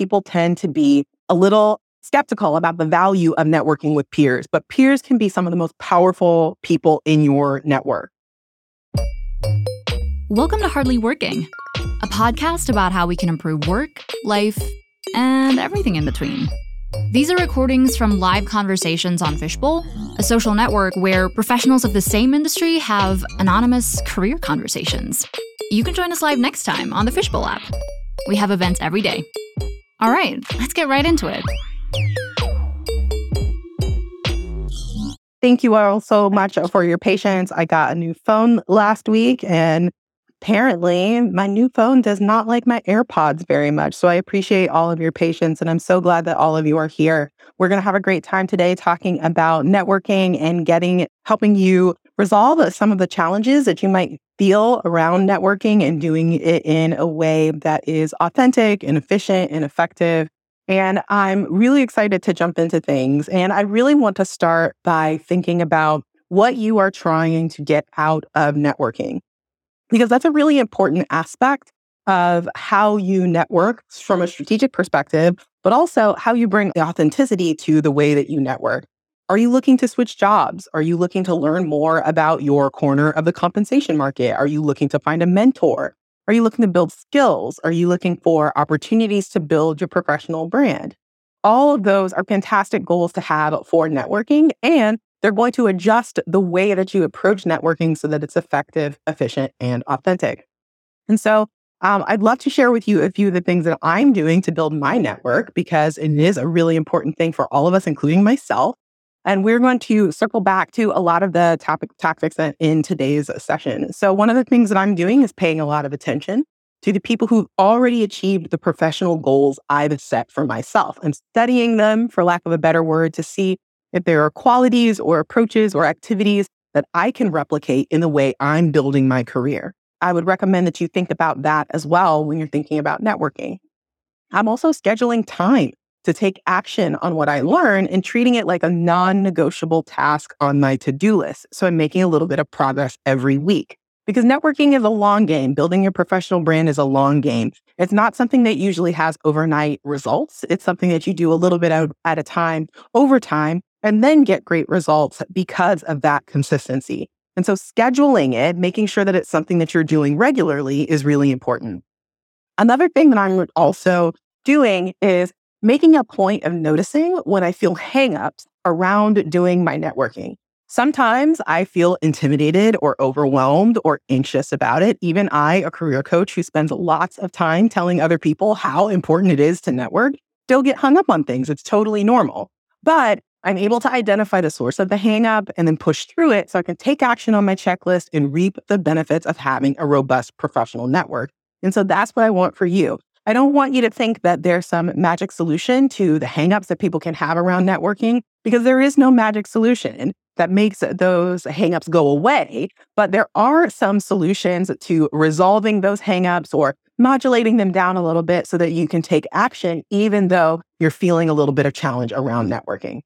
people tend to be a little skeptical about the value of networking with peers, but peers can be some of the most powerful people in your network. Welcome to Hardly Working, a podcast about how we can improve work, life, and everything in between. These are recordings from live conversations on Fishbowl, a social network where professionals of the same industry have anonymous career conversations. You can join us live next time on the Fishbowl app. We have events every day. All right, let's get right into it. Thank you all so much for your patience. I got a new phone last week and apparently my new phone does not like my AirPods very much. So I appreciate all of your patience and I'm so glad that all of you are here. We're going to have a great time today talking about networking and getting helping you resolve some of the challenges that you might feel around networking and doing it in a way that is authentic and efficient and effective. And I'm really excited to jump into things. And I really want to start by thinking about what you are trying to get out of networking because that's a really important aspect of how you network from a strategic perspective, but also how you bring the authenticity to the way that you network. Are you looking to switch jobs? Are you looking to learn more about your corner of the compensation market? Are you looking to find a mentor? Are you looking to build skills? Are you looking for opportunities to build your professional brand? All of those are fantastic goals to have for networking. And they're going to adjust the way that you approach networking so that it's effective, efficient, and authentic. And so um, I'd love to share with you a few of the things that I'm doing to build my network because it is a really important thing for all of us, including myself. And we're going to circle back to a lot of the topic tactics in today's session. So one of the things that I'm doing is paying a lot of attention to the people who've already achieved the professional goals I've set for myself. I'm studying them, for lack of a better word, to see if there are qualities or approaches or activities that I can replicate in the way I'm building my career. I would recommend that you think about that as well when you're thinking about networking. I'm also scheduling time to take action on what I learn and treating it like a non negotiable task on my to do list. So I'm making a little bit of progress every week because networking is a long game. Building your professional brand is a long game. It's not something that usually has overnight results. It's something that you do a little bit at a time over time and then get great results because of that consistency. And so scheduling it, making sure that it's something that you're doing regularly is really important. Another thing that I'm also doing is making a point of noticing when I feel hangups around doing my networking. Sometimes I feel intimidated or overwhelmed or anxious about it. Even I, a career coach who spends lots of time telling other people how important it is to network, still get hung up on things. It's totally normal. But I'm able to identify the source of the hangup and then push through it so I can take action on my checklist and reap the benefits of having a robust professional network. And so that's what I want for you. I don't want you to think that there's some magic solution to the hangups that people can have around networking because there is no magic solution that makes those hangups go away. But there are some solutions to resolving those hangups or modulating them down a little bit so that you can take action, even though you're feeling a little bit of challenge around networking.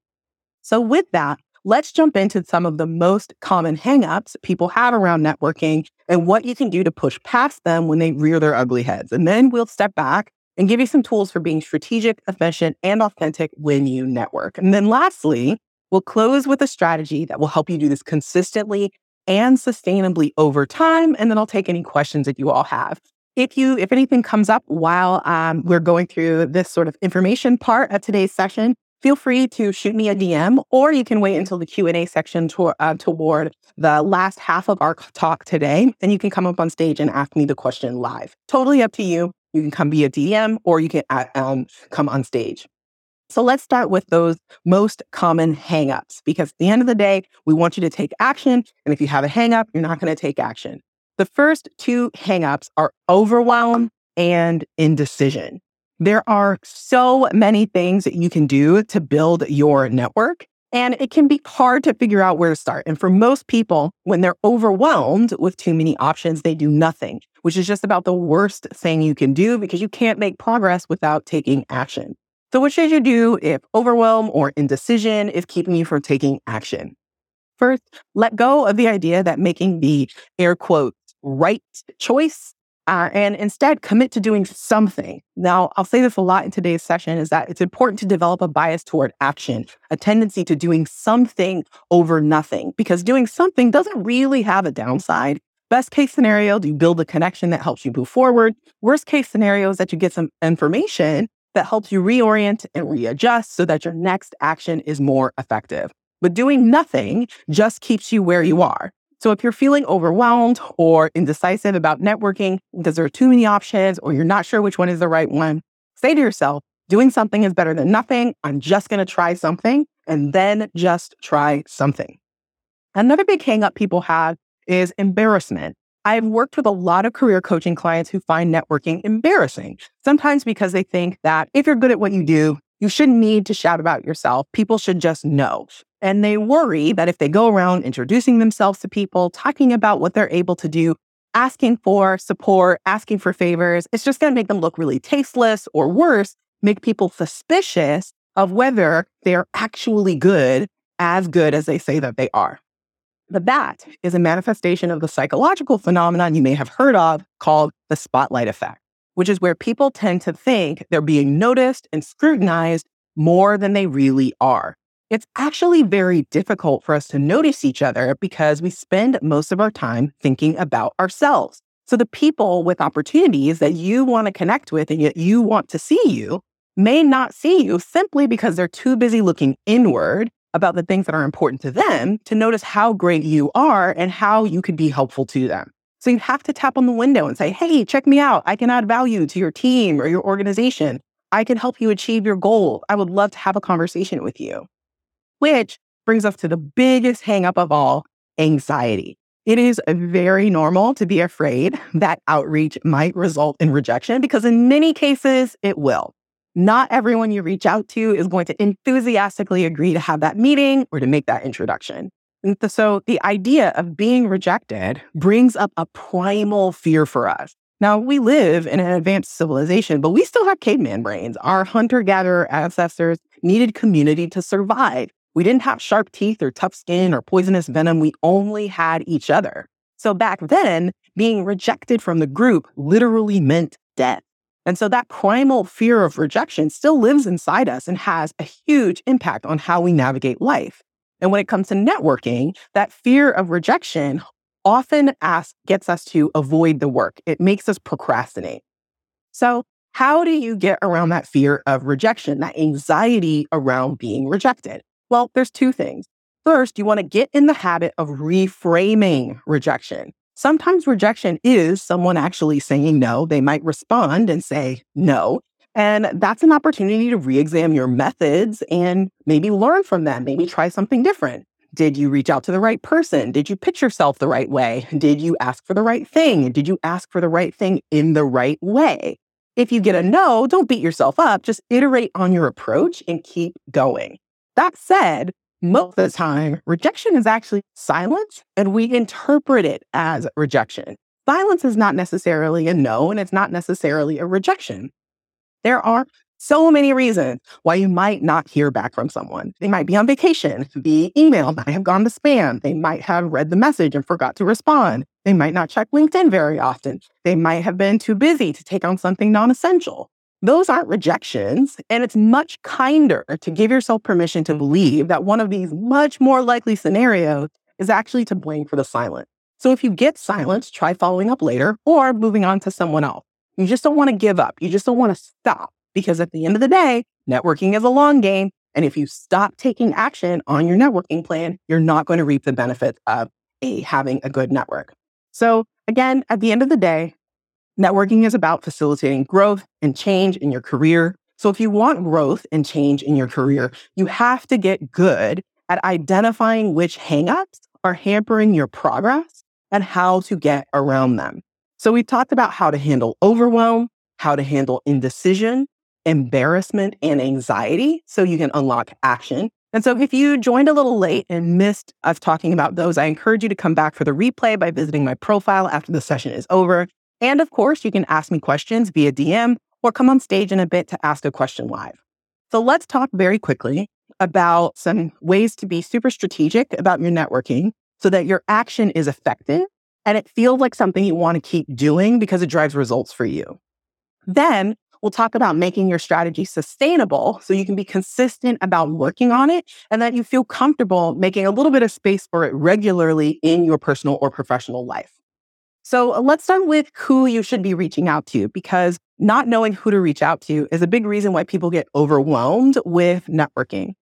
So, with that, let's jump into some of the most common hangups people have around networking and what you can do to push past them when they rear their ugly heads. And then we'll step back and give you some tools for being strategic, efficient, and authentic when you network. And then lastly, we'll close with a strategy that will help you do this consistently and sustainably over time. And then I'll take any questions that you all have. If you, if anything comes up while um, we're going through this sort of information part of today's session, feel free to shoot me a DM, or you can wait until the Q and A section to, uh, toward the last half of our talk today, and you can come up on stage and ask me the question live. Totally up to you. You can come be a DM, or you can uh, um, come on stage. So let's start with those most common hangups, because at the end of the day, we want you to take action. And if you have a hangup, you're not going to take action. The first two hangups are overwhelm and indecision. There are so many things that you can do to build your network. And it can be hard to figure out where to start. And for most people, when they're overwhelmed with too many options, they do nothing, which is just about the worst thing you can do because you can't make progress without taking action. So, what should you do if overwhelm or indecision is keeping you from taking action? First, let go of the idea that making the air quotes right choice uh, and instead commit to doing something. Now, I'll say this a lot in today's session is that it's important to develop a bias toward action, a tendency to doing something over nothing, because doing something doesn't really have a downside. Best case scenario, do you build a connection that helps you move forward? Worst case scenario is that you get some information that helps you reorient and readjust so that your next action is more effective. But doing nothing just keeps you where you are. So if you're feeling overwhelmed or indecisive about networking because there are too many options or you're not sure which one is the right one, say to yourself, doing something is better than nothing. I'm just going to try something and then just try something. Another big hangup people have is embarrassment. I've worked with a lot of career coaching clients who find networking embarrassing, sometimes because they think that if you're good at what you do, you shouldn't need to shout about yourself. People should just know. And they worry that if they go around introducing themselves to people, talking about what they're able to do, asking for support, asking for favors, it's just going to make them look really tasteless or worse, make people suspicious of whether they're actually good, as good as they say that they are. But that is a manifestation of the psychological phenomenon you may have heard of called the spotlight effect, which is where people tend to think they're being noticed and scrutinized more than they really are. It's actually very difficult for us to notice each other because we spend most of our time thinking about ourselves. So the people with opportunities that you want to connect with and yet you want to see you may not see you simply because they're too busy looking inward about the things that are important to them to notice how great you are and how you could be helpful to them. So you have to tap on the window and say, hey, check me out. I can add value to your team or your organization. I can help you achieve your goal. I would love to have a conversation with you. Which brings us to the biggest hangup of all anxiety. It is very normal to be afraid that outreach might result in rejection because, in many cases, it will. Not everyone you reach out to is going to enthusiastically agree to have that meeting or to make that introduction. And so, the idea of being rejected brings up a primal fear for us. Now, we live in an advanced civilization, but we still have caveman brains. Our hunter gatherer ancestors needed community to survive. We didn't have sharp teeth or tough skin or poisonous venom. We only had each other. So back then, being rejected from the group literally meant death. And so that primal fear of rejection still lives inside us and has a huge impact on how we navigate life. And when it comes to networking, that fear of rejection often asks, gets us to avoid the work. It makes us procrastinate. So, how do you get around that fear of rejection, that anxiety around being rejected? Well, there's two things. First, you want to get in the habit of reframing rejection. Sometimes rejection is someone actually saying no. They might respond and say no. And that's an opportunity to re examine your methods and maybe learn from them, maybe try something different. Did you reach out to the right person? Did you pitch yourself the right way? Did you ask for the right thing? Did you ask for the right thing in the right way? If you get a no, don't beat yourself up. Just iterate on your approach and keep going. That said, most of the time, rejection is actually silence, and we interpret it as rejection. Silence is not necessarily a no, and it's not necessarily a rejection. There are so many reasons why you might not hear back from someone. They might be on vacation, the email might have gone to spam, they might have read the message and forgot to respond, they might not check LinkedIn very often, they might have been too busy to take on something non essential. Those aren't rejections. And it's much kinder to give yourself permission to believe that one of these much more likely scenarios is actually to blame for the silence. So if you get silence, try following up later or moving on to someone else. You just don't want to give up. You just don't want to stop because at the end of the day, networking is a long game. And if you stop taking action on your networking plan, you're not going to reap the benefits of a, having a good network. So again, at the end of the day, Networking is about facilitating growth and change in your career. So, if you want growth and change in your career, you have to get good at identifying which hangups are hampering your progress and how to get around them. So, we talked about how to handle overwhelm, how to handle indecision, embarrassment, and anxiety so you can unlock action. And so, if you joined a little late and missed us talking about those, I encourage you to come back for the replay by visiting my profile after the session is over. And of course, you can ask me questions via DM or come on stage in a bit to ask a question live. So let's talk very quickly about some ways to be super strategic about your networking so that your action is effective and it feels like something you want to keep doing because it drives results for you. Then we'll talk about making your strategy sustainable so you can be consistent about working on it and that you feel comfortable making a little bit of space for it regularly in your personal or professional life. So uh, let's start with who you should be reaching out to because not knowing who to reach out to is a big reason why people get overwhelmed with networking.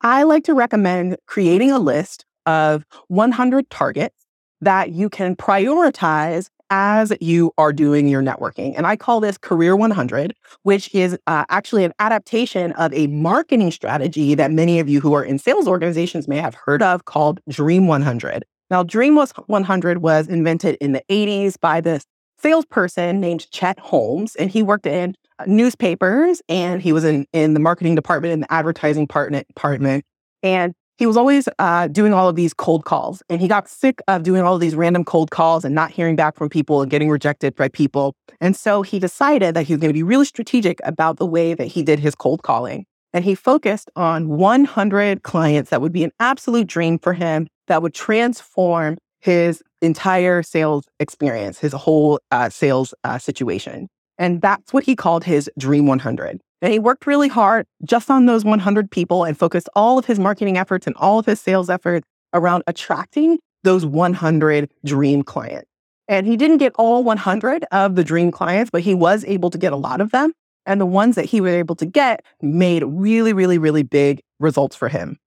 I like to recommend creating a list of 100 targets that you can prioritize as you are doing your networking. And I call this Career 100, which is uh, actually an adaptation of a marketing strategy that many of you who are in sales organizations may have heard of called Dream 100. Now, Dream 100 was invented in the 80s by this salesperson named Chet Holmes, and he worked in uh, newspapers and he was in, in the marketing department and the advertising department. And he was always uh, doing all of these cold calls and he got sick of doing all of these random cold calls and not hearing back from people and getting rejected by people. And so he decided that he was going to be really strategic about the way that he did his cold calling. And he focused on 100 clients that would be an absolute dream for him that would transform his entire sales experience, his whole uh, sales uh, situation. And that's what he called his Dream 100. And he worked really hard just on those 100 people and focused all of his marketing efforts and all of his sales efforts around attracting those 100 dream clients. And he didn't get all 100 of the dream clients, but he was able to get a lot of them. And the ones that he was able to get made really, really, really big results for him.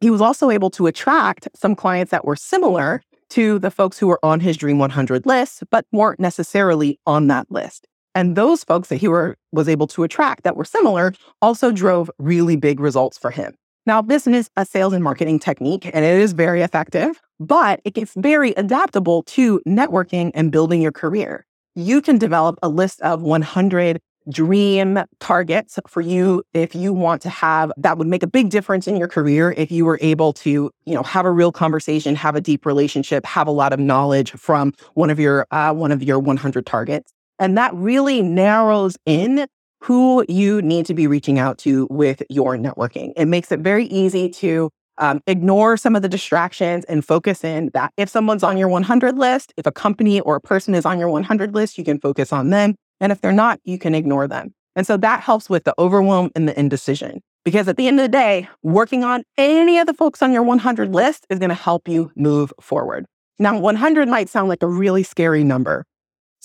He was also able to attract some clients that were similar to the folks who were on his Dream 100 list, but weren't necessarily on that list. And those folks that he were, was able to attract that were similar also drove really big results for him. Now, this is a sales and marketing technique, and it is very effective, but it gets very adaptable to networking and building your career. You can develop a list of 100 dream targets for you if you want to have that would make a big difference in your career if you were able to you know have a real conversation have a deep relationship have a lot of knowledge from one of your uh, one of your 100 targets and that really narrows in who you need to be reaching out to with your networking. It makes it very easy to um, ignore some of the distractions and focus in that if someone's on your 100 list, if a company or a person is on your 100 list, you can focus on them. And if they're not, you can ignore them. And so that helps with the overwhelm and the indecision. Because at the end of the day, working on any of the folks on your 100 list is going to help you move forward. Now, 100 might sound like a really scary number,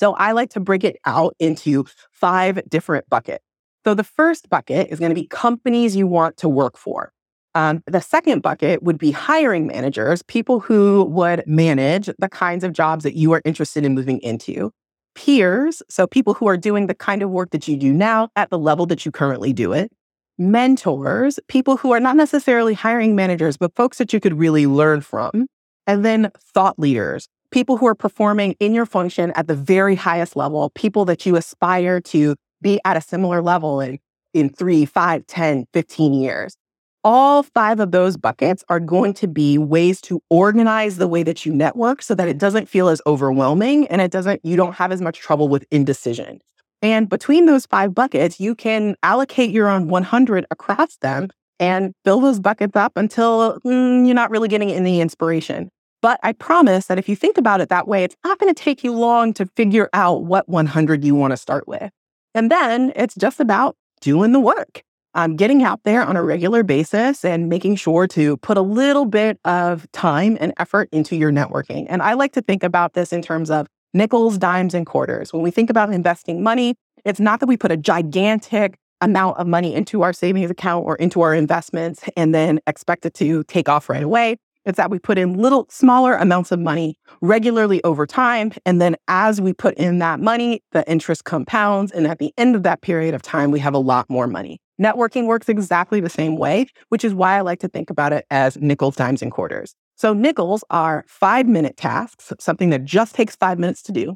so I like to break it out into five different buckets. So the first bucket is going to be companies you want to work for. Um, the second bucket would be hiring managers, people who would manage the kinds of jobs that you are interested in moving into. Peers, so people who are doing the kind of work that you do now at the level that you currently do it. Mentors, people who are not necessarily hiring managers, but folks that you could really learn from. And then thought leaders, people who are performing in your function at the very highest level, people that you aspire to be at a similar level in, in three, five, 10, 15 years. All five of those buckets are going to be ways to organize the way that you network so that it doesn't feel as overwhelming and it doesn't, you don't have as much trouble with indecision. And between those five buckets, you can allocate your own 100 across them and fill those buckets up until mm, you're not really getting any inspiration. But I promise that if you think about it that way, it's not going to take you long to figure out what 100 you want to start with. And then it's just about doing the work, um, getting out there on a regular basis and making sure to put a little bit of time and effort into your networking. And I like to think about this in terms of nickels, dimes, and quarters. When we think about investing money, it's not that we put a gigantic amount of money into our savings account or into our investments and then expect it to take off right away. It's that we put in little smaller amounts of money regularly over time. And then as we put in that money, the interest compounds. And at the end of that period of time, we have a lot more money. Networking works exactly the same way, which is why I like to think about it as nickels, dimes, and quarters. So nickels are five minute tasks, something that just takes five minutes to do.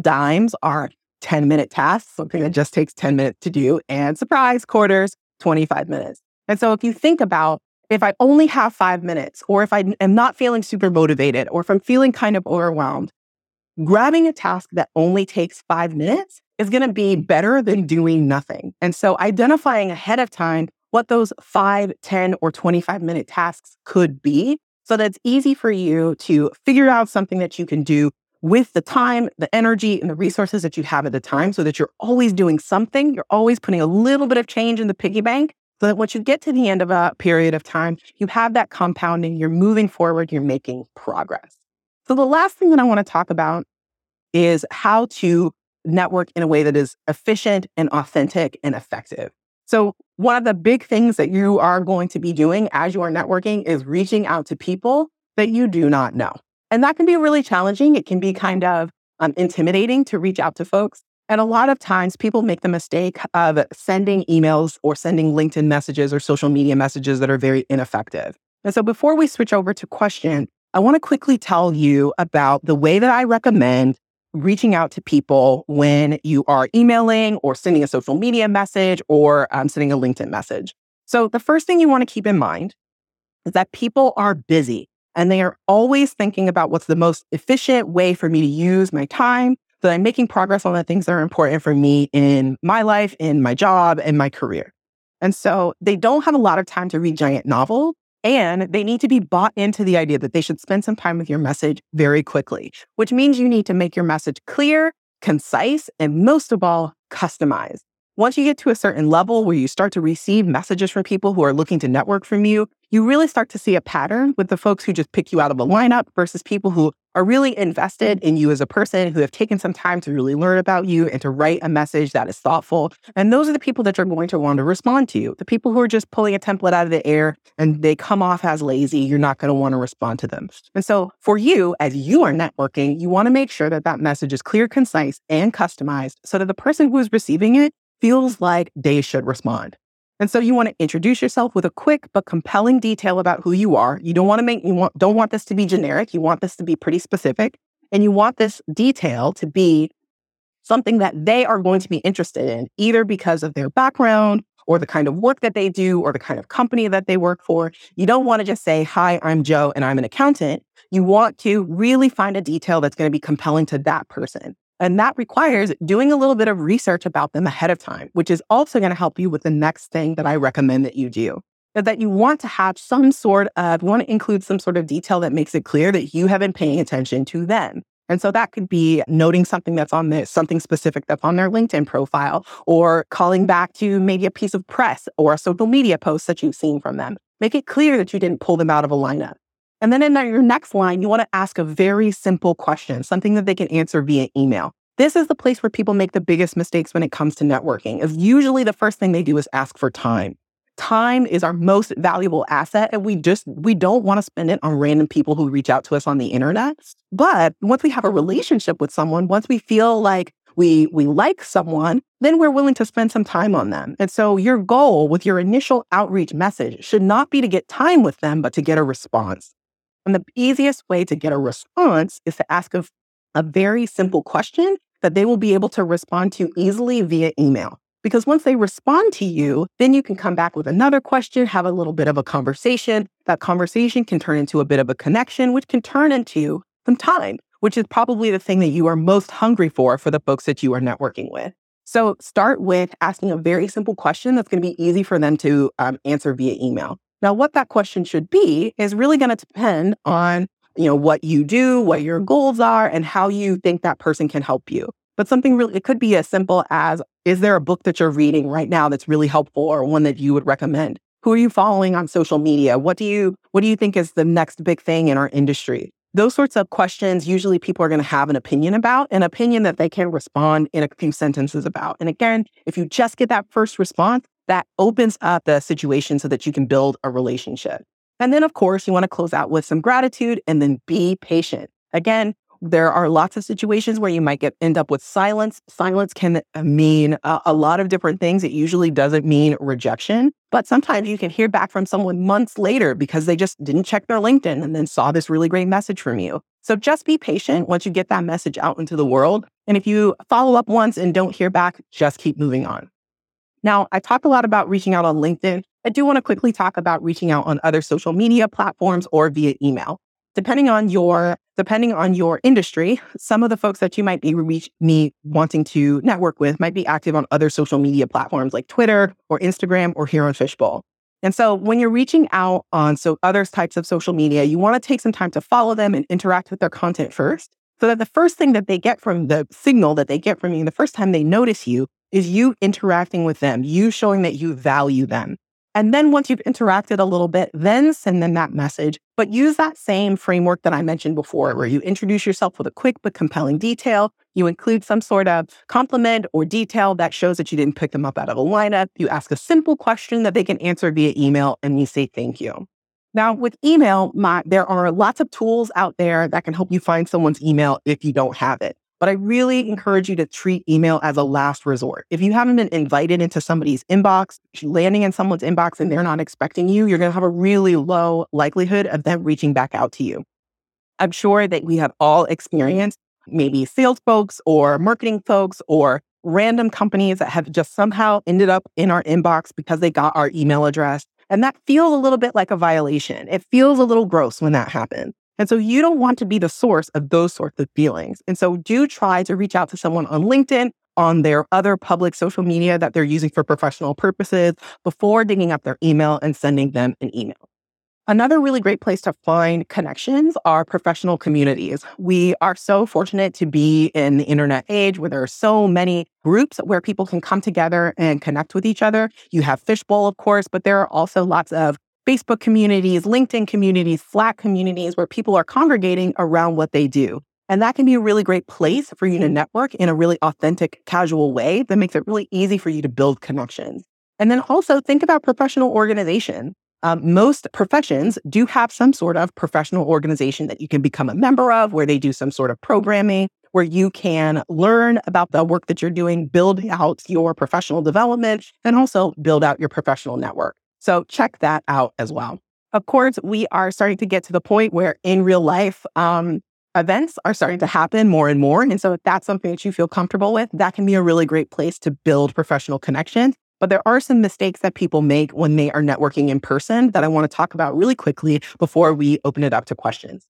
Dimes are 10 minute tasks, something that just takes 10 minutes to do. And surprise, quarters, 25 minutes. And so if you think about if I only have five minutes, or if I am not feeling super motivated, or if I'm feeling kind of overwhelmed, grabbing a task that only takes five minutes is going to be better than doing nothing. And so identifying ahead of time what those five, 10, or 25 minute tasks could be so that it's easy for you to figure out something that you can do with the time, the energy, and the resources that you have at the time so that you're always doing something. You're always putting a little bit of change in the piggy bank so that once you get to the end of a period of time, you have that compounding, you're moving forward, you're making progress. So, the last thing that I want to talk about is how to network in a way that is efficient and authentic and effective. So, one of the big things that you are going to be doing as you are networking is reaching out to people that you do not know. And that can be really challenging. It can be kind of um, intimidating to reach out to folks. And a lot of times people make the mistake of sending emails or sending LinkedIn messages or social media messages that are very ineffective. And so before we switch over to question, I want to quickly tell you about the way that I recommend reaching out to people when you are emailing or sending a social media message or um, sending a LinkedIn message. So the first thing you want to keep in mind is that people are busy and they are always thinking about what's the most efficient way for me to use my time that I'm making progress on the things that are important for me in my life, in my job, and my career. And so they don't have a lot of time to read giant novels. And they need to be bought into the idea that they should spend some time with your message very quickly, which means you need to make your message clear, concise, and most of all, customized. Once you get to a certain level where you start to receive messages from people who are looking to network from you, you really start to see a pattern with the folks who just pick you out of a lineup versus people who are really invested mm-hmm. in you as a person, who have taken some time to really learn about you and to write a message that is thoughtful. And those are the people that you're going to want to respond to you. The people who are just pulling a template out of the air and they come off as lazy, you're not going to want to respond to them. And so for you, as you are networking, you want to make sure that that message is clear, concise, and customized so that the person who is receiving it feels like they should respond. And so you want to introduce yourself with a quick but compelling detail about who you are. You don't want to make you want don't want this to be generic. You want this to be pretty specific. And you want this detail to be something that they are going to be interested in, either because of their background or the kind of work that they do or the kind of company that they work for. You don't want to just say, Hi, I'm Joe and I'm an accountant. You want to really find a detail that's going to be compelling to that person. And that requires doing a little bit of research about them ahead of time, which is also going to help you with the next thing that I recommend that you do. That you want to have some sort of, want to include some sort of detail that makes it clear that you have been paying attention to them. And so that could be noting something that's on this, something specific that's on their LinkedIn profile, or calling back to maybe a piece of press or a social media post that you've seen from them. Make it clear that you didn't pull them out of a lineup. And then in your next line, you want to ask a very simple question, something that they can answer via email. This is the place where people make the biggest mistakes when it comes to networking. Is usually the first thing they do is ask for time. Time is our most valuable asset and we just we don't want to spend it on random people who reach out to us on the internet. But once we have a relationship with someone, once we feel like we we like someone, then we're willing to spend some time on them. And so your goal with your initial outreach message should not be to get time with them, but to get a response. And the easiest way to get a response is to ask a, a very simple question that they will be able to respond to easily via email. Because once they respond to you, then you can come back with another question, have a little bit of a conversation. That conversation can turn into a bit of a connection, which can turn into some time, which is probably the thing that you are most hungry for for the folks that you are networking with. So start with asking a very simple question that's going to be easy for them to um, answer via email. Now, what that question should be is really going to depend on you know what you do, what your goals are, and how you think that person can help you. But something really it could be as simple as is there a book that you're reading right now that's really helpful or one that you would recommend? Who are you following on social media? What do you what do you think is the next big thing in our industry? Those sorts of questions, usually people are going to have an opinion about, an opinion that they can respond in a few sentences about. And again, if you just get that first response, that opens up the situation so that you can build a relationship. And then, of course, you want to close out with some gratitude and then be patient. Again, there are lots of situations where you might get end up with silence. Silence can uh, mean a, a, lot of different things. It usually doesn't mean rejection, but sometimes you can hear back from someone months later because they just didn't check their LinkedIn and then saw this really great message from you. So just be patient once you get that message out into the world. And if you follow up once and don't hear back, just keep moving on. Now, I talked a lot about reaching out on LinkedIn. I do want to quickly talk about reaching out on other social media platforms or via email. Depending on your depending on your industry, some of the folks that you might be reach me wanting to network with might be active on other social media platforms like Twitter or Instagram or here on Fishbowl. And so when you're reaching out on so other types of social media, you want to take some time to follow them and interact with their content first so that the first thing that they get from the signal that they get from you, the first time they notice you, is you interacting with them, you showing that you value them. And then once you've interacted a little bit, then send them that message. But use that same framework that I mentioned before, where you introduce yourself with a quick but compelling detail. You include some sort of compliment or detail that shows that you didn't pick them up out of a lineup. You ask a simple question that they can answer via email, and you say thank you. Now, with email, my, there are lots of tools out there that can help you find someone's email if you don't have it. But I really encourage you to treat email as a last resort. If you haven't been invited into somebody's inbox, landing in someone's inbox and they're not expecting you, you're going to have a really low likelihood of them reaching back out to you. I'm sure that we have all experienced maybe sales folks or marketing folks or random companies that have just somehow ended up in our inbox because they got our email address. And that feels a little bit like a violation. It feels a little gross when that happens. And so you don't want to be the source of those sorts of feelings. And so do try to reach out to someone on LinkedIn, on their other public social media that they're using for professional purposes before digging up their email and sending them an email. Another really great place to find connections are professional communities. We are so fortunate to be in the internet age where there are so many groups where people can come together and connect with each other. You have Fishbowl, of course, but there are also lots of Facebook communities, LinkedIn communities, Slack communities where people are congregating around what they do. And that can be a really great place for you to network in a really authentic, casual way that makes it really easy for you to build connections. And then also think about professional organization. Um, most professions do have some sort of professional organization that you can become a member of, where they do some sort of programming, where you can learn about the work that you're doing, build out your professional development, and also build out your professional network. So check that out as well. Of course, we are starting to get to the point where in real life, um, events are starting to happen more and more. And so if that's something that you feel comfortable with, that can be a really great place to build professional connections. But there are some mistakes that people make when they are networking in person that I want to talk about really quickly before we open it up to questions.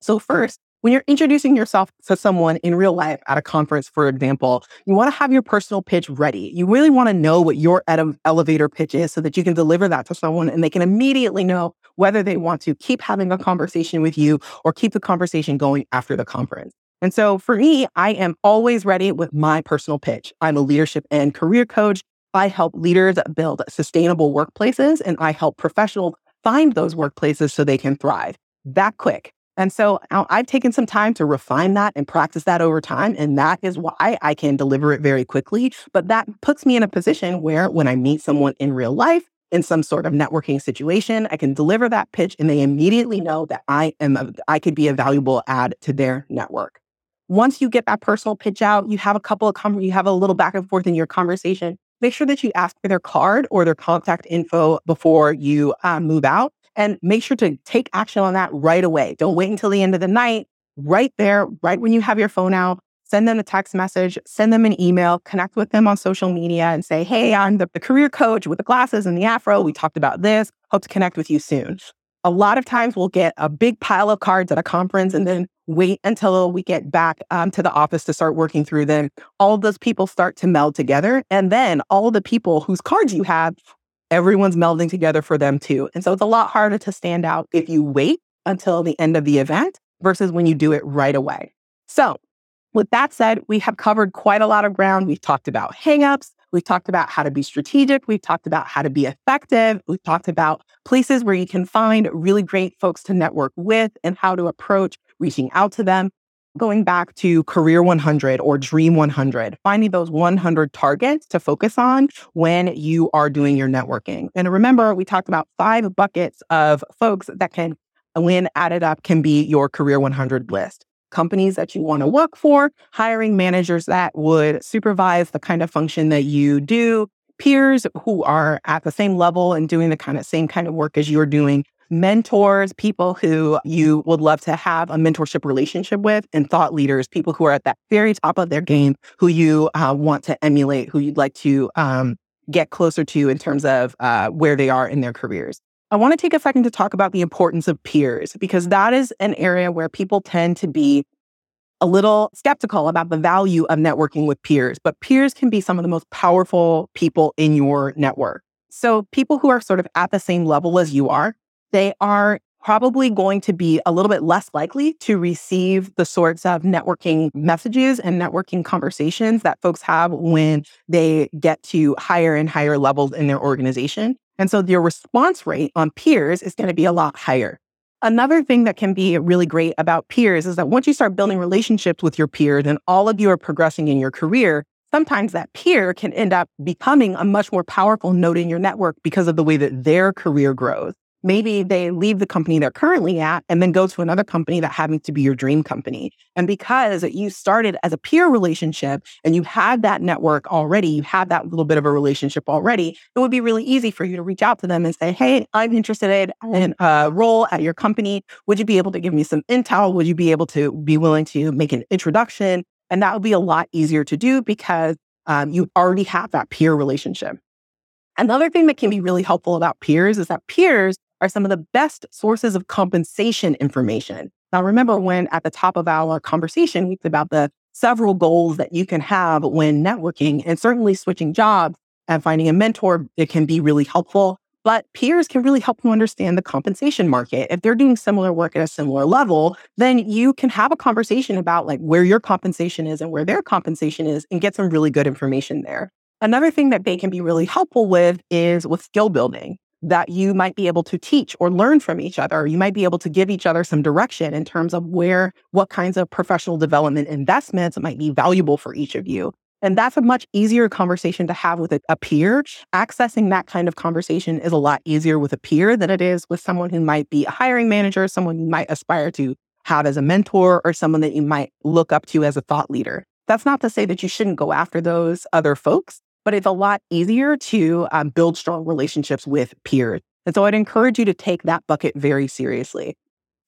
So, first, when you're introducing yourself to someone in real life at a conference, for example, you want to have your personal pitch ready. You really want to know what your elevator pitch is so that you can deliver that to someone and they can immediately know whether they want to keep having a conversation with you or keep the conversation going after the conference. And so for me, I am always ready with my personal pitch. I'm a leadership and career coach. I help leaders build sustainable workplaces and I help professionals find those workplaces so they can thrive. That quick. And so I've taken some time to refine that and practice that over time. And that is why I can deliver it very quickly. But that puts me in a position where when I meet someone in real life, in some sort of networking situation, I can deliver that pitch and they immediately know that I am a, I could be a valuable add to their network. Once you get that personal pitch out, you have a couple of com- you have a little back and forth in your conversation. Make sure that you ask for their card or their contact info before you uh, move out and make sure to take action on that right away. Don't wait until the end of the night. Right there, right when you have your phone out, send them a text message, send them an email, connect with them on social media and say, Hey, I'm the, the career coach with the glasses and the afro. We talked about this. Hope to connect with you soon. A lot of times we'll get a big pile of cards at a conference and then wait until we get back um, to the office to start working through them. All those people start to meld together. And then all the people whose cards you have everyone's melding together for them too. And so it's a lot harder to stand out if you wait until the end of the event versus when you do it right away. So, with that said, we have covered quite a lot of ground. We've talked about hangups. We've talked about how to be strategic. We've talked about how to be effective. We've talked about places where you can find really great folks to network with and how to approach reaching out to them going back to Career 100 or Dream 100, finding those 100 targets to focus on when you are doing your networking. And remember, we talked about five buckets of folks that can, when added up, can be your Career 100 list. Companies that you want to work for, hiring managers that would supervise the kind of function that you do, peers who are at the same level and doing the kind of same kind of work as you're doing, mentors, people who you would love to have a mentorship relationship with, and thought leaders, people who are at that very top of their game, who you uh, want to emulate, who you'd like to um, get closer to in terms of uh, where they are in their careers. I want to take a second to talk about the importance of peers because that is an area where people tend to be a little skeptical about the value of networking with peers, but peers can be some of the most powerful people in your network. So, people who are sort of at the same level as you are, they are probably going to be a little bit less likely to receive the sorts of networking messages and networking conversations that folks have when they get to higher and higher levels in their organization. And so your response rate on peers is going to be a lot higher. Another thing that can be really great about peers is that once you start building relationships with your peers and all of you are progressing in your career, sometimes that peer can end up becoming a much more powerful node in your network because of the way that their career grows. Maybe they leave the company they're currently at and then go to another company that happens to be your dream company. And because you started as a peer relationship and you had that network already, you had that little bit of a relationship already, it would be really easy for you to reach out to them and say, Hey, I'm interested in a role at your company. Would you be able to give me some intel? Would you be able to be willing to make an introduction? And that would be a lot easier to do because um, you already have that peer relationship. Another thing that can be really helpful about peers is that peers are some of the best sources of compensation information. Now, remember when at the top of our conversation, we talked about the several goals that you can have when networking and certainly switching jobs and finding a mentor, it can be really helpful. But peers can really help you understand the compensation market. If they're doing similar work at a similar level, then you can have a conversation about like where your compensation is and where their compensation is and get some really good information there. Another thing that they can be really helpful with is with skill building that you might be able to teach or learn from each other. You might be able to give each other some direction in terms of where, what kinds of professional development investments might be valuable for each of you. And that's a much easier conversation to have with a, peer. Accessing that kind of conversation is a lot easier with a peer than it is with someone who might be a hiring manager, someone you might aspire to have as a mentor, or someone that you might look up to as a thought leader. That's not to say that you shouldn't go after those other folks, but it's a lot easier to um, build strong relationships with peers. And so I'd encourage you to take that bucket very seriously.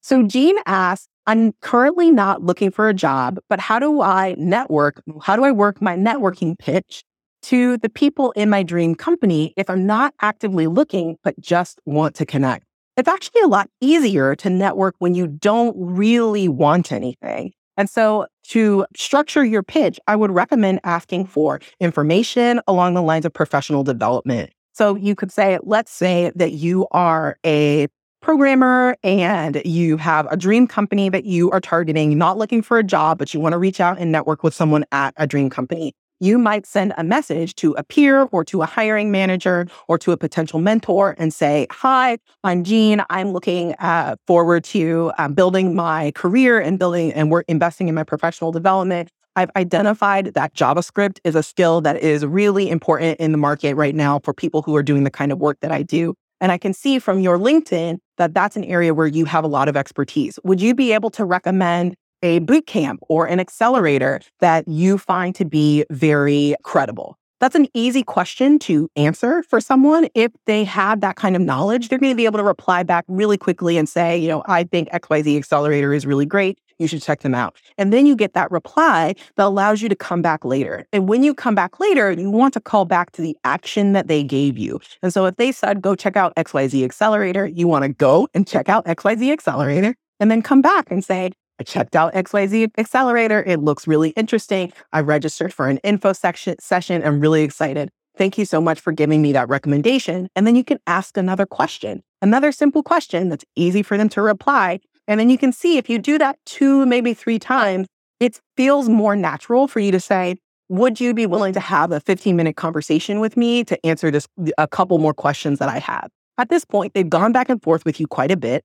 So Jean asks, I'm currently not looking for a job, but how do I network? How do I work my networking pitch to the people in my dream company if I'm not actively looking, but just want to connect? It's actually a lot easier to network when you don't really want anything. And so to structure your pitch, I would recommend asking for information along the lines of professional development. So you could say, let's say that you are a programmer and you have a dream company that you are targeting, not looking for a job, but you want to reach out and network with someone at a dream company you might send a message to a peer or to a hiring manager or to a potential mentor and say, Hi, I'm Jean. I'm looking uh, forward to um, building my career and building and we're investing in my professional development. I've identified that JavaScript is a skill that is really important in the market right now for people who are doing the kind of work that I do. And I can see from your LinkedIn that that's an area where you have a lot of expertise. Would you be able to recommend a boot camp or an accelerator that you find to be very credible? That's an easy question to answer for someone. If they have that kind of knowledge, they're going to be able to reply back really quickly and say, you know, I think XYZ Accelerator is really great. You should check them out. And then you get that reply that allows you to come back later. And when you come back later, you want to call back to the action that they gave you. And so if they said, go check out XYZ Accelerator, you want to go and check out XYZ Accelerator and then come back and say, I checked out XYZ Accelerator. It looks really interesting. I registered for an info section session. I'm really excited. Thank you so much for giving me that recommendation. And then you can ask another question, another simple question that's easy for them to reply. And then you can see if you do that two, maybe three times, it feels more natural for you to say, would you be willing to have a 15 minute conversation with me to answer this a couple more questions that I have? At this point, they've gone back and forth with you quite a bit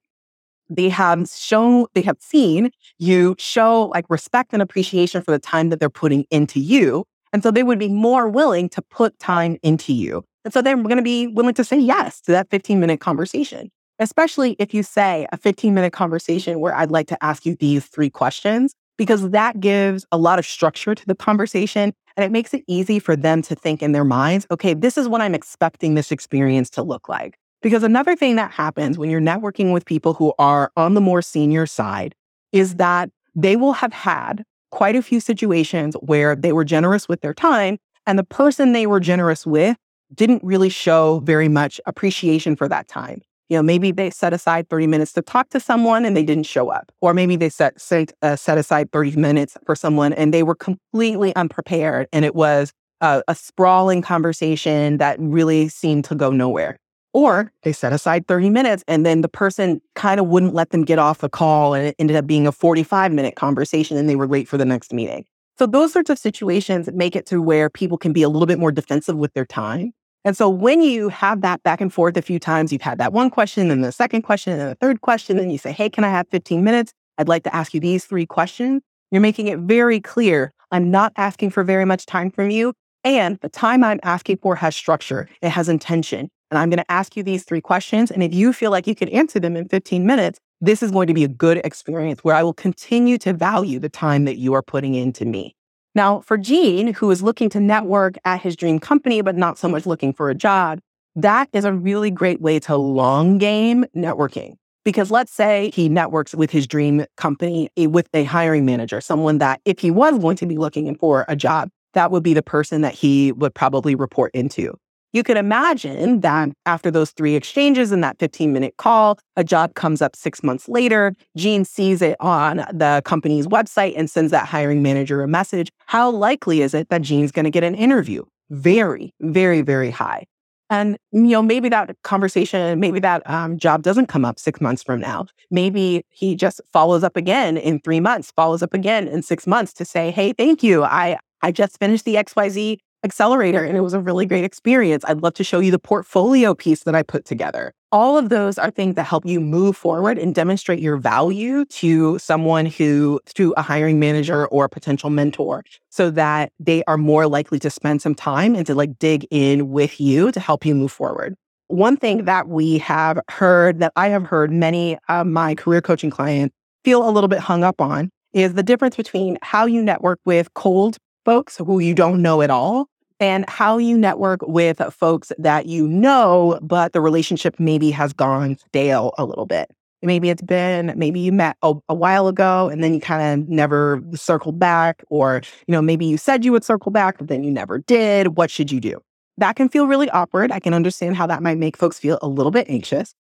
they have shown they have seen you show like respect and appreciation for the time that they're putting into you and so they would be more willing to put time into you. And so they're going to be willing to say yes to that 15 minute conversation especially if you say a 15 minute conversation where i'd like to ask you these three questions because that gives a lot of structure to the conversation and it makes it easy for them to think in their minds okay this is what i'm expecting this experience to look like because another thing that happens when you're networking with people who are on the more senior side is that they will have had quite a few situations where they were generous with their time and the person they were generous with didn't really show very much appreciation for that time. You know, maybe they set aside 30 minutes to talk to someone and they didn't show up. Or maybe they set, set, uh, set aside 30 minutes for someone and they were completely unprepared and it was a sprawling conversation that really seemed to go nowhere. Or they set aside 30 minutes and then the person kind of wouldn't let them get off the call and it ended up being a 45 minute conversation and they were late for the next meeting. So those sorts of situations make it to where people can be a little bit more defensive with their time. And so when you have that back and forth a few times, you've had that one question and the second question and the third question, and you say, Hey, can I have 15 minutes? I'd like to ask you these three questions. You're making it very clear. I'm not asking for very much time from you. And the time I'm asking for has structure, it has intention. And I'm going to ask you these three questions. And if you feel like you can answer them in 15 minutes, this is going to be a good experience where I will continue to value the time that you are putting into me. Now, for Gene, who is looking to network at his dream company, but not so much looking for a job, that is a really great way to long game networking. Because let's say he networks with his dream company eh, with a hiring manager, someone that if he was going to be looking for a job, that would be the person that he would probably report into. You can imagine that after those three exchanges and that 15 minute call, a job comes up six months later. Gene sees it on the company's website and sends that hiring manager a message. How likely is it that Gene's going to get an interview? Very, very, very high. And you know, maybe that conversation, maybe that um, job doesn't come up six months from now. Maybe he just follows up again in three months, follows up again in six months to say, "Hey, thank you. I I just finished the XYZ accelerator and it was a really great experience. I'd love to show you the portfolio piece that I put together. All of those are things that help you move forward and demonstrate your value to someone who, to a hiring manager or a potential mentor, so that they are more likely to spend some time and to like dig in with you to help you move forward. One thing that we have heard that I have heard many of my career coaching clients feel a little bit hung up on is the difference between how you network with cold folks who you don't know at all and how you network with folks that you know, but the relationship maybe has gone stale a little bit. Maybe it's been, maybe you met a, a while ago and then you kind of never circled back, or, you know, maybe you said you would circle back, but then you never did. What should you do? That can feel really awkward. I can understand how that might make folks feel a little bit anxious.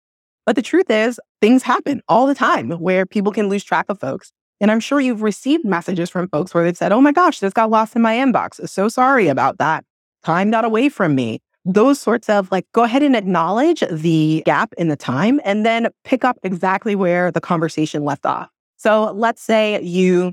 But the truth is, things happen all the time where people can lose track of folks. And I'm sure you've received messages from folks where they've said, Oh my gosh, this got lost in my inbox. So sorry about that. Time got away from me. Those sorts of like, go ahead and acknowledge the gap in the time and then pick up exactly where the conversation left off. So let's say you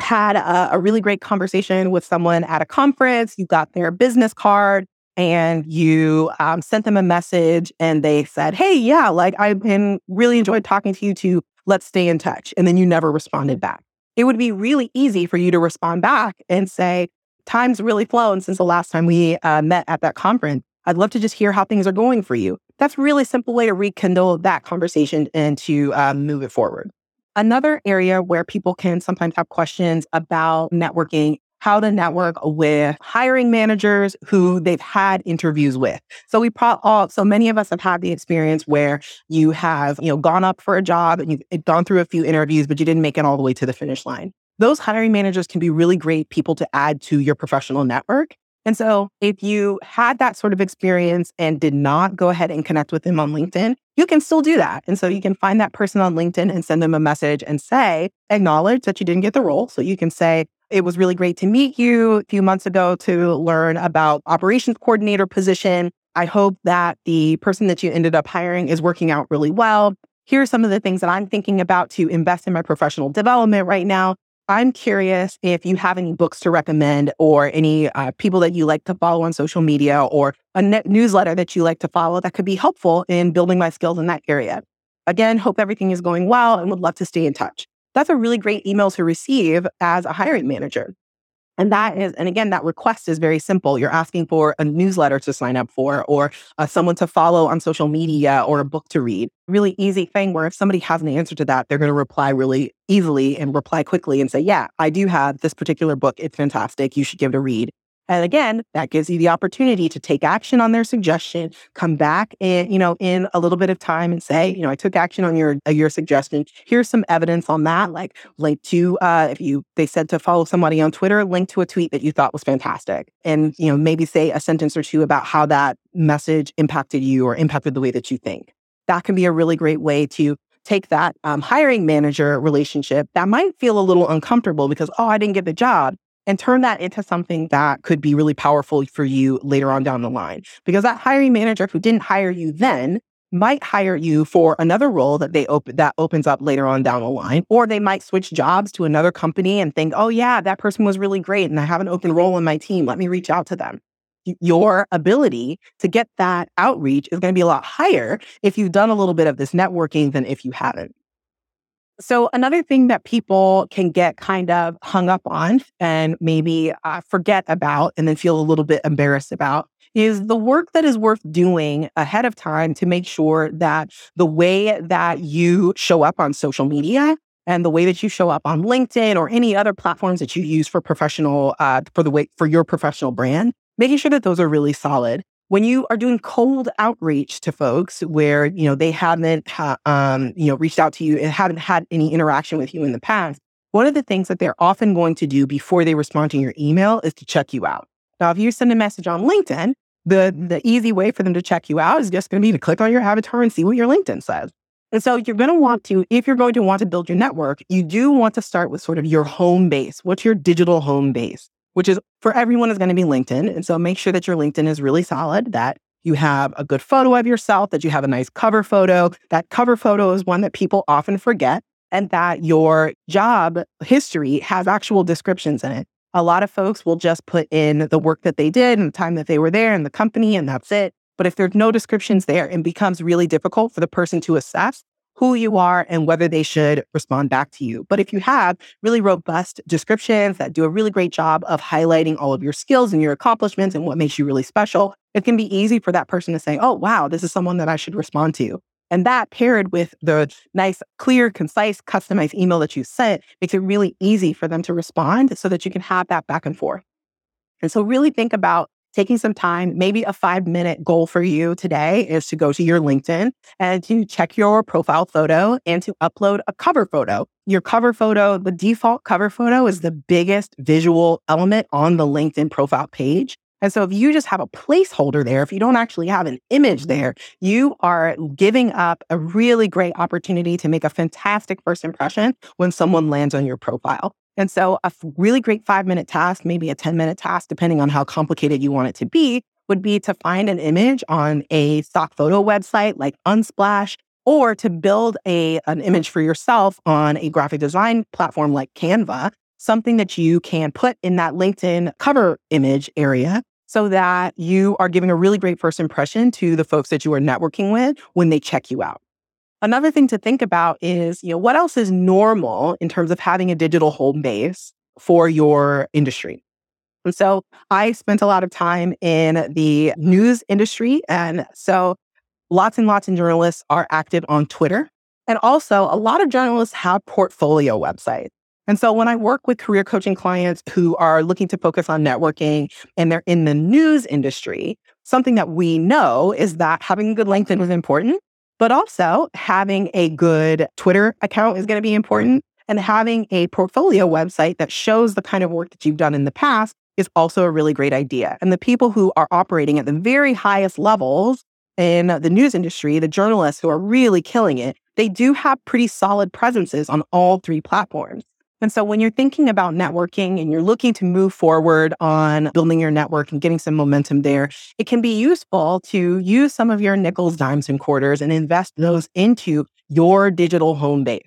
had a, a really great conversation with someone at a conference, you got their business card, and you um, sent them a message and they said, Hey, yeah, like I've been really enjoyed talking to you too let's stay in touch. And then you never responded back. It would be really easy for you to respond back and say, time's really flown since the last time we uh, met at that conference. I'd love to just hear how things are going for you. That's a really simple way to rekindle that conversation and to um, move it forward. Another area where people can sometimes have questions about networking how to network with hiring managers who they've had interviews with. So we pro- all, so many of us have had the experience where you have, you know, gone up for a job and you've eh, gone through a few interviews, but you didn't make it all the way to the finish line. Those hiring managers can be really great people to add to your professional network. And so if you had that sort of experience and did not go ahead and connect with them on LinkedIn, you can still do that. And so you can find that person on LinkedIn and send them a message and say, acknowledge that you didn't get the role. So you can say, it was really great to meet you a few months ago to learn about operations coordinator position. I hope that the person that you ended up hiring is working out really well. Here are some of the things that I'm thinking about to invest in my professional development right now. I'm curious if you have any books to recommend or any uh, people that you like to follow on social media or a net newsletter that you like to follow that could be helpful in building my skills in that area. Again, hope everything is going well and would love to stay in touch. That's a really great email to receive as a hiring manager. And that is, and again, that request is very simple. You're asking for a newsletter to sign up for, or uh, someone to follow on social media, or a book to read. Really easy thing where if somebody has an answer to that, they're going to reply really easily and reply quickly and say, Yeah, I do have this particular book. It's fantastic. You should give it a read. And again, that gives you the opportunity to take action on their suggestion, come back in, you know, in a little bit of time and say, you know, I took action on your uh, your suggestion. Here's some evidence on that, like link to uh, if you they said to follow somebody on Twitter, link to a tweet that you thought was fantastic, and you know maybe say a sentence or two about how that message impacted you or impacted the way that you think. That can be a really great way to take that um, hiring manager relationship that might feel a little uncomfortable because oh I didn't get the job and turn that into something that could be really powerful for you later on down the line. Because that hiring manager who didn't hire you then might hire you for another role that they open that opens up later on down the line or they might switch jobs to another company and think oh yeah that person was really great and i have an open role in my team. Let me reach out to them. Your ability to get that outreach is going to be a lot higher if you've done a little bit of this networking than if you haven't so another thing that people can get kind of hung up on and maybe uh, forget about and then feel a little bit embarrassed about is the work that is worth doing ahead of time to make sure that the way that you show up on social media and the way that you show up on LinkedIn or any other platforms that you use for professional uh, for the way for your professional brand, making sure that those are really solid. When you are doing cold outreach to folks where you know they haven't ha- um, you know reached out to you and haven't had any interaction with you in the past, one of the things that they're often going to do before they respond to your email is to check you out. Now, if you send a message on LinkedIn, the, the easy way for them to check you out is just going to be to click on your avatar and see what your LinkedIn says. And so you're going to want to, if you're going to want to build your network, you do want to start with sort of your home base. What's your digital home base? Which is for everyone is going to be LinkedIn. And so make sure that your LinkedIn is really solid, that you have a good photo of yourself, that you have a nice cover photo. That cover photo is one that people often forget, and that your job history has actual descriptions in it. A lot of folks will just put in the work that they did and the time that they were there in the company, and that's it. But if there's no descriptions there, it becomes really difficult for the person to assess who you are and whether they should respond back to you. But if you have really robust descriptions that do a really great job of highlighting all of your skills and your accomplishments and what makes you really special, it can be easy for that person to say, oh, wow, this is someone that I should respond to. And that paired with the nice, clear, concise, customized email that you sent makes it really easy for them to respond so that you can have that back and forth. And so really think about taking some time, maybe a five minute goal for you today is to go to your LinkedIn and to check your profile photo and to upload a cover photo. Your cover photo, the default cover photo is the biggest visual element on the LinkedIn profile page. And so if you just have a placeholder there, if you don't actually have an image there, you are giving up a really great opportunity to make a fantastic first impression when someone lands on your profile. And so a really great five minute task, maybe a 10 minute task, depending on how complicated you want it to be, would be to find an image on a stock photo website like Unsplash or to build a, an image for yourself on a graphic design platform like Canva something that you can put in that LinkedIn cover image area so that you are giving a really great first impression to the folks that you are networking with when they check you out. Another thing to think about is, you know, what else is normal in terms of having a digital home base for your industry? And so I spent a lot of time in the news industry. And so lots and lots of journalists are active on Twitter. And also, a lot of journalists have portfolio websites. And so when I work with career coaching clients who are looking to focus on networking and they're in the news industry, something that we know is that having a good LinkedIn is important, but also having a good Twitter account is going to be important. And having a portfolio website that shows the kind of work that you've done in the past is also a really great idea. And the people who are operating at the very highest levels in the news industry, the journalists who are really killing it, they do have pretty solid presences on all three platforms. And so when you're thinking about networking and you're looking to move forward on building your network and getting some momentum there, it can be useful to use some of your nickels, dimes, and quarters and invest those into your digital home base.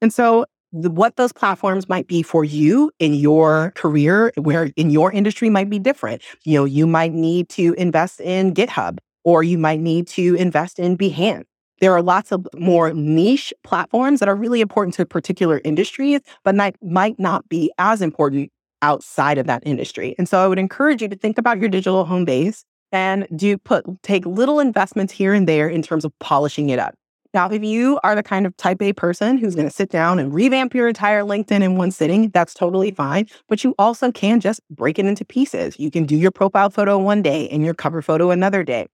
And so the, what those platforms might be for you in your career, where in your industry might be different. You know, you might need to invest in GitHub or you might need to invest in Behance there are lots of more niche platforms that are really important to particular industries, but might not be as important outside of that industry. And so I would encourage you to think about your digital home base and do put take little investments here and there in terms of polishing it up. Now, if you are the kind of type A person who's going to sit down and revamp your entire LinkedIn in one sitting, that's totally fine. But you also can just break it into pieces. You can do your profile photo one day and your cover photo another day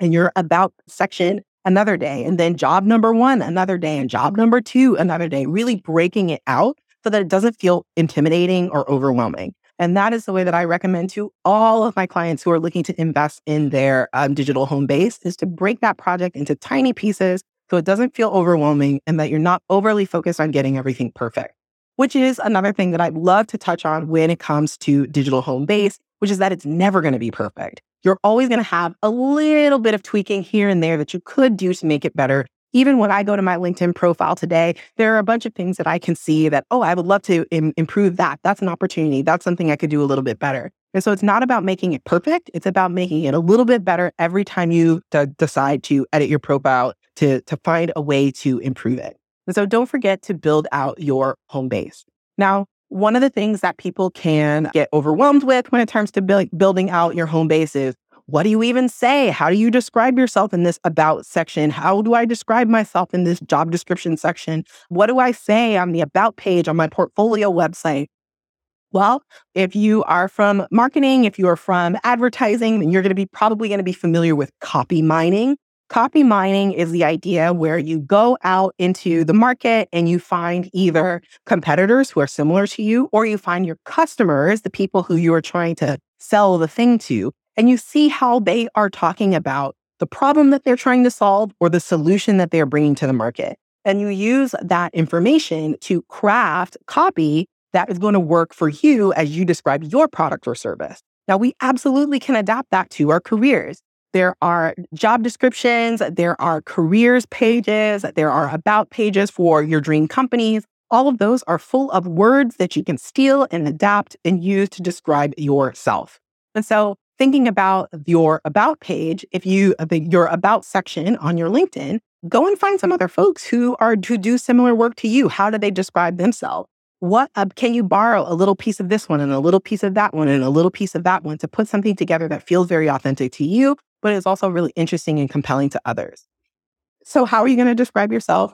and your about section another day, and then job number one another day, and job number two another day, really breaking it out so that it doesn't feel intimidating or overwhelming. And that is the way that I recommend to all of my clients who are looking to invest in their um, digital home base is to break that project into tiny pieces so it doesn't feel overwhelming and that you're not overly focused on getting everything perfect. which is another thing that I'd love to touch on when it comes to digital home base, which is that it's never going to be perfect. You're always going to have a little bit of tweaking here and there that you could do to make it better. Even when I go to my LinkedIn profile today, there are a bunch of things that I can see that, oh, I would love to Im- improve that. That's an opportunity. That's something I could do a little bit better. And so it's not about making it perfect. It's about making it a little bit better every time you d- decide to edit your profile to, to find a way to improve it. And so don't forget to build out your home base. Now, one of the things that people can get overwhelmed with when it comes to build, building out your home base is what do you even say? How do you describe yourself in this about section? How do I describe myself in this job description section? What do I say on the about page on my portfolio website? Well, if you are from marketing, if you are from advertising, then you're going to be probably going to be familiar with copy mining. Copy mining is the idea where you go out into the market and you find either competitors who are similar to you, or you find your customers, the people who you are trying to sell the thing to, and you see how they are talking about the problem that they're trying to solve or the solution that they're bringing to the market. And you use that information to craft copy that is going to work for you as you describe your product or service. Now, we absolutely can adapt that to our careers. There are job descriptions, there are careers pages, there are about pages for your dream companies. All of those are full of words that you can steal and adapt and use to describe yourself. And so, thinking about your about page, if you uh, your about section on your LinkedIn, go and find some other folks who are who do similar work to you. How do they describe themselves? What uh, can you borrow a little piece of this one and a little piece of that one and a little piece of that one to put something together that feels very authentic to you but it's also really interesting and compelling to others. So, how are you going to describe yourself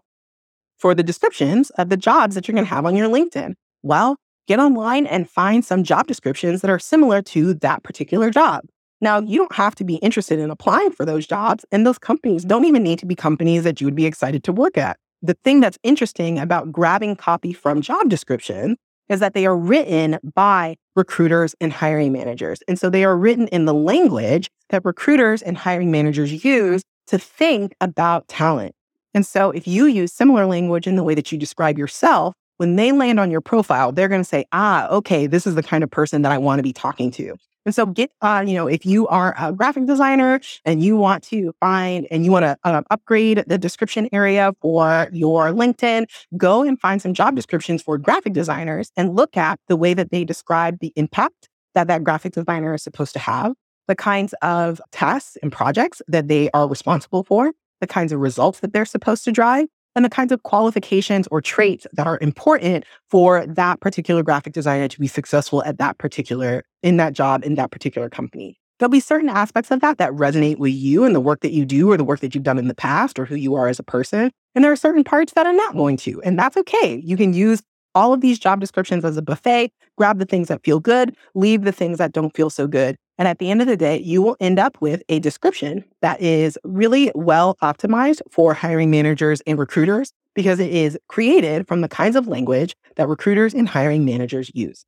for the descriptions of the jobs that you're going to have on your LinkedIn? Well, get online and find some job descriptions that are similar to that particular job. Now, you don't have to be interested in applying for those jobs, and those companies don't even need to be companies that you would be excited to work at. The thing that's interesting about grabbing copy from job descriptions is that they are written by recruiters and hiring managers. And so they are written in the language that recruiters and hiring managers use to think about talent. And so if you use similar language in the way that you describe yourself, when they land on your profile, they're going to say, ah, okay, this is the kind of person that I want to be talking to. And so get, uh, you know, if you are a graphic designer and you want to find and you want to uh, upgrade the description area for your LinkedIn, go and find some job descriptions for graphic designers and look at the way that they describe the impact that that graphic designer is supposed to have, the kinds of tasks and projects that they are responsible for, the kinds of results that they're supposed to drive, and the kinds of qualifications or traits that are important for that particular graphic designer to be successful at that particular, in that job, in that particular company. There'll be certain aspects of that that resonate with you and the work that you do or the work that you've done in the past or who you are as a person. And there are certain parts that are not going to, and that's okay. You can use all of these job descriptions as a buffet, grab the things that feel good, leave the things that don't feel so good. And at the end of the day, you will end up with a description that is really well optimized for hiring managers and recruiters because it is created from the kinds of language that recruiters and hiring managers use.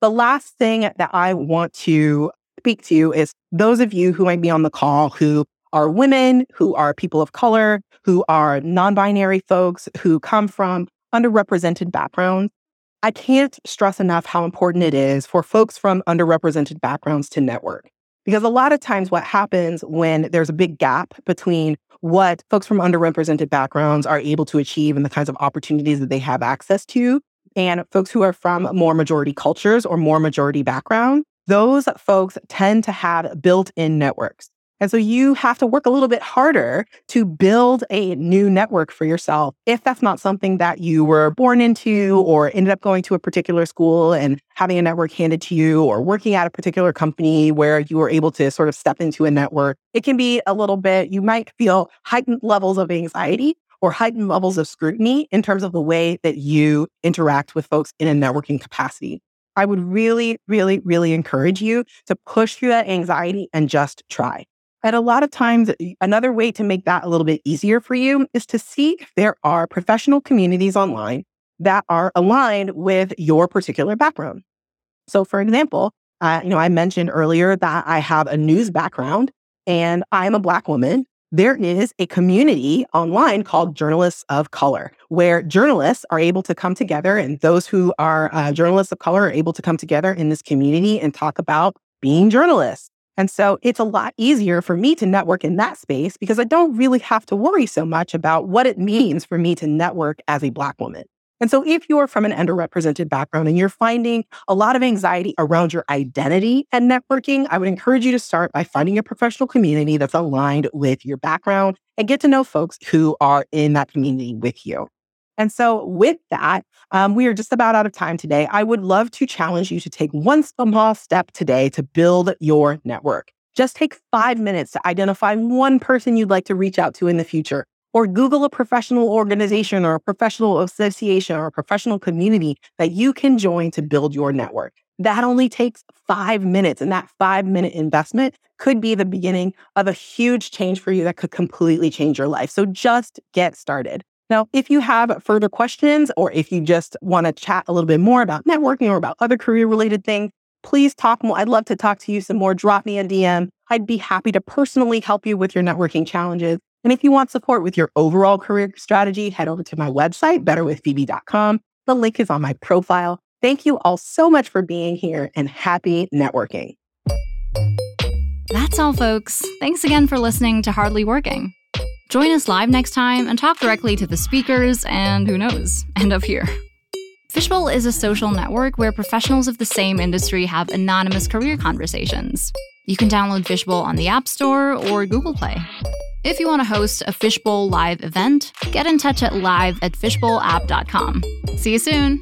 The last thing that I want to speak to is those of you who might be on the call who are women, who are people of color, who are non binary folks, who come from underrepresented backgrounds. I can't stress enough how important it is for folks from underrepresented backgrounds to network. Because a lot of times, what happens when there's a big gap between what folks from underrepresented backgrounds are able to achieve and the kinds of opportunities that they have access to, and folks who are from more majority cultures or more majority background, those folks tend to have built in networks. And so you have to work a little bit harder to build a new network for yourself if that's not something that you were born into or ended up going to a particular school and having a network handed to you or working at a particular company where you were able to sort of step into a network. It can be a little bit, you might feel heightened levels of anxiety or heightened levels of scrutiny in terms of the way that you interact with folks in a networking capacity. I would really, really, really encourage you to push through that anxiety and just try. And a lot of times, another way to make that a little bit easier for you is to see if there are professional communities online that are aligned with your particular background. So, for example, uh, you know, I mentioned earlier that I have a news background and I'm a Black woman. there is a community online called Journalists of Color, where journalists are able to come together, and those who are uh, journalists of color are able to come together in this community and talk about being journalists. And so it's a lot easier for me to network in that space because I don't really have to worry so much about what it means for me to network as a Black woman. And so, if you're from an underrepresented background and you're finding a lot of anxiety around your identity and networking, I would encourage you to start by finding a professional community that's aligned with your background and get to know folks who are in that community with you. And so, with that, um, we are just about out of time today. I would love to challenge you to take one small step today to build your network. Just take five minutes to identify one person you'd like to reach out to in the future or Google a professional organization or a professional association or a professional community that you can join to build your network. That only takes five minutes. And that five minute investment could be the beginning of a huge change for you that could completely change your life. So just get started. Now, if you have further questions or if you just want to chat a little bit more about networking or about other career related things, please talk more. I'd love to talk to you some more. Drop me a DM. I'd be happy to personally help you with your networking challenges. And if you want support with your overall career strategy, head over to my website, betterwithphoebe.com. The link is on my profile. Thank you all so much for being here and happy networking. That's all, folks. Thanks again for listening to Hardly Working. Join us live next time and talk directly to the speakers and who knows, end up here. Fishbowl is a social network where professionals of the same industry have anonymous career conversations. You can download Fishbowl on the App Store or Google Play. If you want to host a Fishbowl live event, get in touch at live at fishbowlapp.com. See you soon!